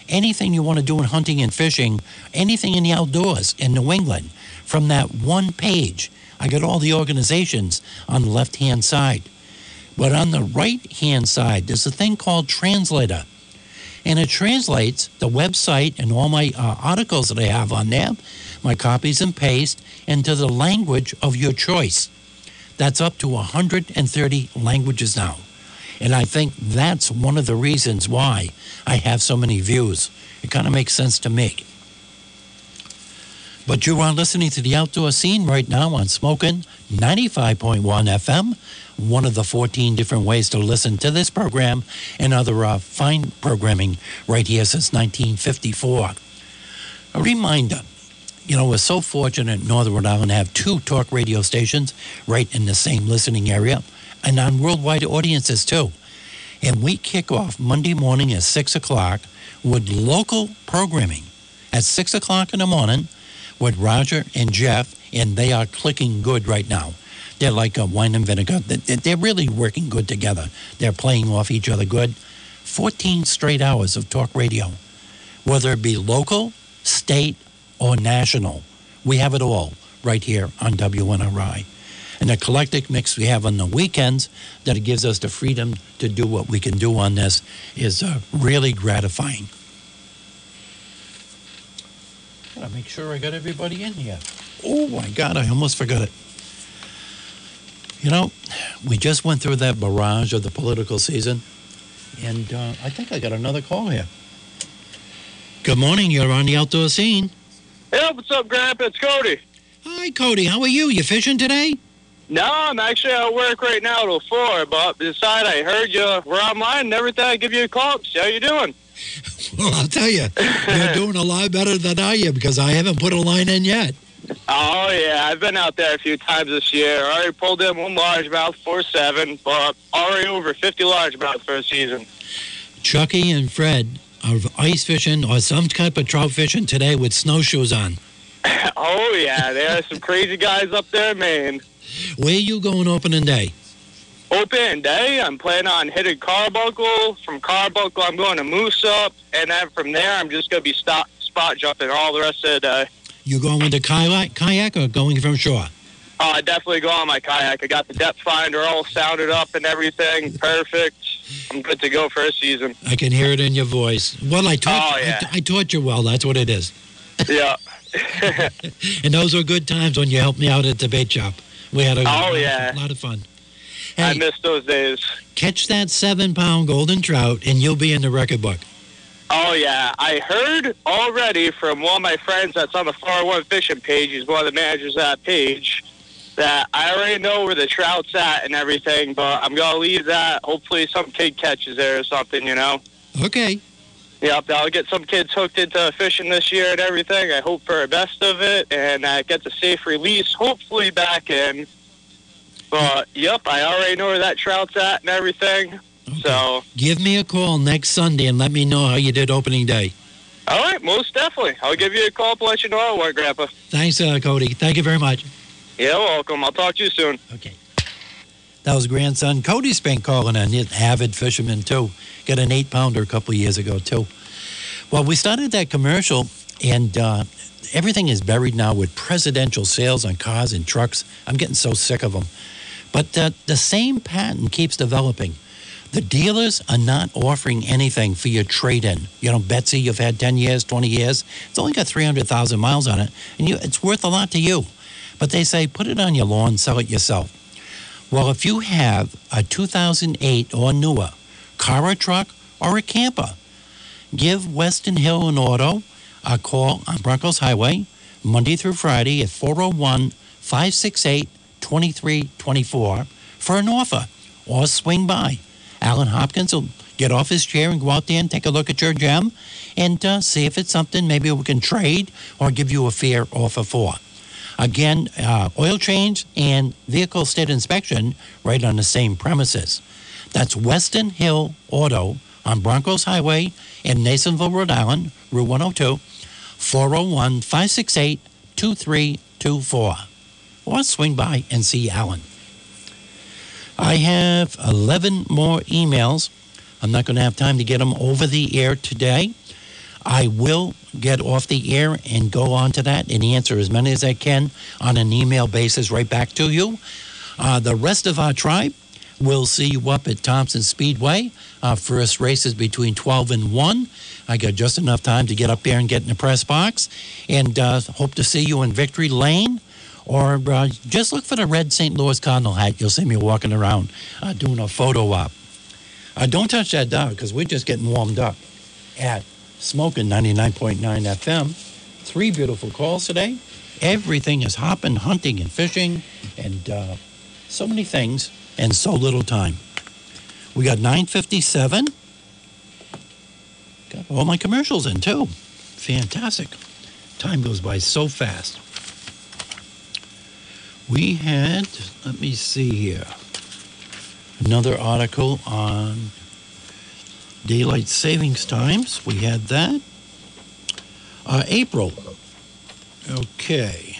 anything you want to do in hunting and fishing, anything in the outdoors in New England from that one page. I got all the organizations on the left hand side. But on the right hand side, there's a thing called Translator. And it translates the website and all my uh, articles that I have on there, my copies and paste, into the language of your choice. That's up to 130 languages now. And I think that's one of the reasons why I have so many views. It kind of makes sense to me. But you are listening to the outdoor scene right now on Smoking 95.1 FM, one of the 14 different ways to listen to this program and other uh, fine programming right here since 1954. A reminder you know, we're so fortunate Northern Rhode Island to have two talk radio stations right in the same listening area and on worldwide audiences too. And we kick off Monday morning at 6 o'clock with local programming at 6 o'clock in the morning with Roger and Jeff, and they are clicking good right now. They're like a wine and vinegar. They're really working good together. They're playing off each other good. 14 straight hours of talk radio, whether it be local, state, or national. We have it all right here on WNRI. And the eclectic mix we have on the weekends that it gives us the freedom to do what we can do on this is uh, really gratifying. Gotta make sure I got everybody in here. Oh my God, I almost forgot it. You know, we just went through that barrage of the political season, and uh, I think I got another call here. Good morning, you're on the outdoor scene. Hey, what's up, Grandpa? It's Cody. Hi, Cody. How are you? You fishing today? No, I'm actually at work right now till four, but beside I heard you were online and everything. I give you a call. See how you doing? Well, I'll tell you, you're doing a lot better than I am because I haven't put a line in yet. Oh yeah, I've been out there a few times this year. I already pulled in one largemouth, four seven, but already over fifty largemouth for a season. Chucky and Fred are ice fishing or some type of trout fishing today with snowshoes on. oh yeah, there are some crazy guys up there in Maine. Where you going opening day? Open day, I'm planning on hitting Carbuncle. From Carbuncle, I'm going to Moosup, and then from there, I'm just going to be stop, spot jumping all the rest of the day. You're going with the kayak, kayak or going from shore? Oh, I definitely go on my kayak. I got the depth finder all sounded up and everything. Perfect. I'm good to go for a season. I can hear it in your voice. Well, I taught, Oh, yeah. I, I taught you well. That's what it is. Yeah. And those were good times when you helped me out at the bait shop. We had a, Oh, yeah. of, lot of fun. I Hey, miss those days. catch that seven pound golden trout and you'll be in the record book. Oh, yeah. I heard already from one of my friends that's on the 401 fishing page, he's one of the managers of that page, that I already know where the trout's at and everything, but I'm going to leave that. Hopefully, some kid catches there or something, you know? Okay. Yep, I'll get some kids hooked into fishing this year and everything. I hope for the best of it and uh, get the safe release, hopefully back in. But yep, I already know where that trout's at and everything. So Give me a call next Sunday and let me know how you did opening day. All right, most definitely. I'll give you a call to let you know how it went, Grandpa. Thanks, uh, Cody. Thank you very much. You're welcome. I'll talk to you soon. Okay. That was grandson Cody's calling in. He's an avid fisherman too. Got an eight pounder a couple of years ago too. Well, we started that commercial, and uh, everything is buried now with presidential sales on cars and trucks. I'm getting so sick of them. But uh, the same pattern keeps developing. The dealers are not offering anything for your trade in. You know, Betsy, you've had 10 years, 20 years. It's only got 300,000 miles on it, and you, it's worth a lot to you. But they say put it on your lawn, sell it yourself. Well, if you have a 2008 or newer car or truck or a camper, give Weston Hill and Auto a call on Broncos Highway Monday through Friday at 401 568 2324 for an offer or swing by. Alan Hopkins will get off his chair and go out there and take a look at your gem and uh, see if it's something maybe we can trade or give you a fair offer for. Again, uh, oil change and vehicle state inspection right on the same premises. That's Weston Hill Auto on Broncos Highway in Nasonville, Rhode Island, Route 102, 401 568 2324. Or swing by and see Alan. I have 11 more emails. I'm not going to have time to get them over the air today. I will get off the air and go on to that and answer as many as I can on an email basis right back to you. Uh, the rest of our tribe will see you up at Thompson Speedway. Our first race is between 12 and 1. I got just enough time to get up there and get in the press box. And uh, hope to see you in Victory Lane. Or uh, just look for the red St. Louis Cardinal hat. You'll see me walking around uh, doing a photo op. Uh, don't touch that dog because we're just getting warmed up at Smoking 99.9 FM. Three beautiful calls today. Everything is hopping, hunting, and fishing, and uh, so many things, and so little time. We got 957. Got all my commercials in too. Fantastic. Time goes by so fast. We had, let me see here, another article on daylight savings times. We had that. Uh, April. Okay.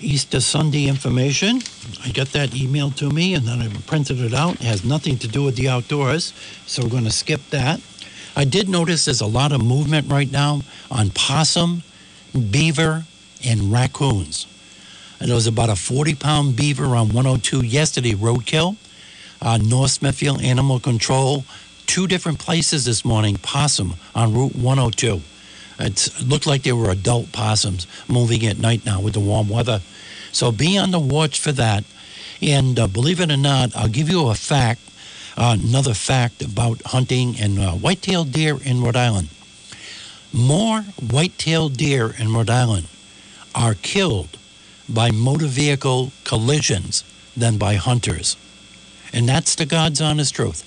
Easter Sunday information. I got that emailed to me and then I printed it out. It has nothing to do with the outdoors, so we're going to skip that. I did notice there's a lot of movement right now on possum, beaver, and raccoons. And there was about a 40 pound beaver on 102 yesterday, roadkill. Uh, North Smithfield Animal Control, two different places this morning, possum on Route 102. It's, it looked like they were adult possums moving at night now with the warm weather. So be on the watch for that. And uh, believe it or not, I'll give you a fact, uh, another fact about hunting and uh, white-tailed deer in Rhode Island. More white-tailed deer in Rhode Island are killed by motor vehicle collisions than by hunters. And that's the God's honest truth.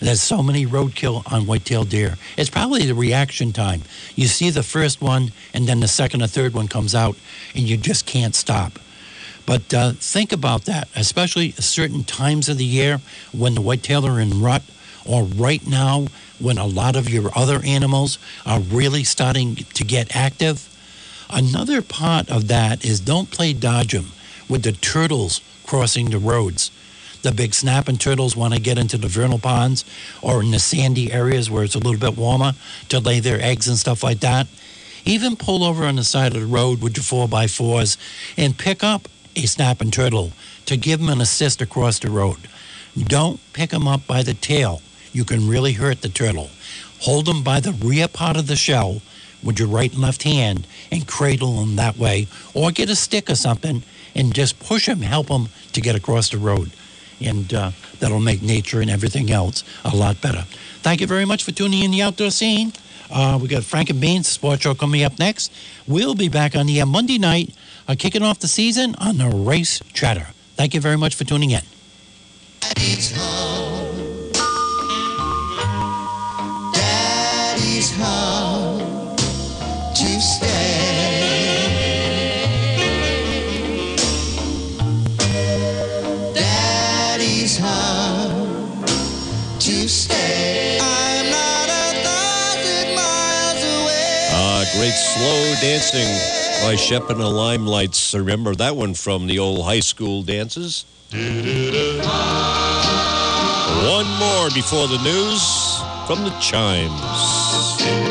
There's so many roadkill on white-tailed deer. It's probably the reaction time. You see the first one, and then the second or third one comes out, and you just can't stop. But uh, think about that, especially certain times of the year when the whitetail are in rut, or right now when a lot of your other animals are really starting to get active. Another part of that is don't play dodge 'em with the turtles crossing the roads the big snapping turtles want to get into the vernal ponds or in the sandy areas where it's a little bit warmer to lay their eggs and stuff like that. Even pull over on the side of the road with your 4x4s and pick up a snapping turtle to give them an assist across the road. Don't pick them up by the tail. You can really hurt the turtle. Hold them by the rear part of the shell with your right and left hand and cradle them that way, or get a stick or something and just push them, help them to get across the road and uh, that'll make nature and everything else a lot better. Thank you very much for tuning in the outdoor scene. Uh, we got Frank and Beans Sports Show coming up next. We'll be back on the Monday night, uh, kicking off the season on the Race Chatter. Thank you very much for tuning in. Daddy's home. Daddy's home slow dancing by Shep and the Limelights. Remember that one from the old high school dances? One more before the news from the chimes.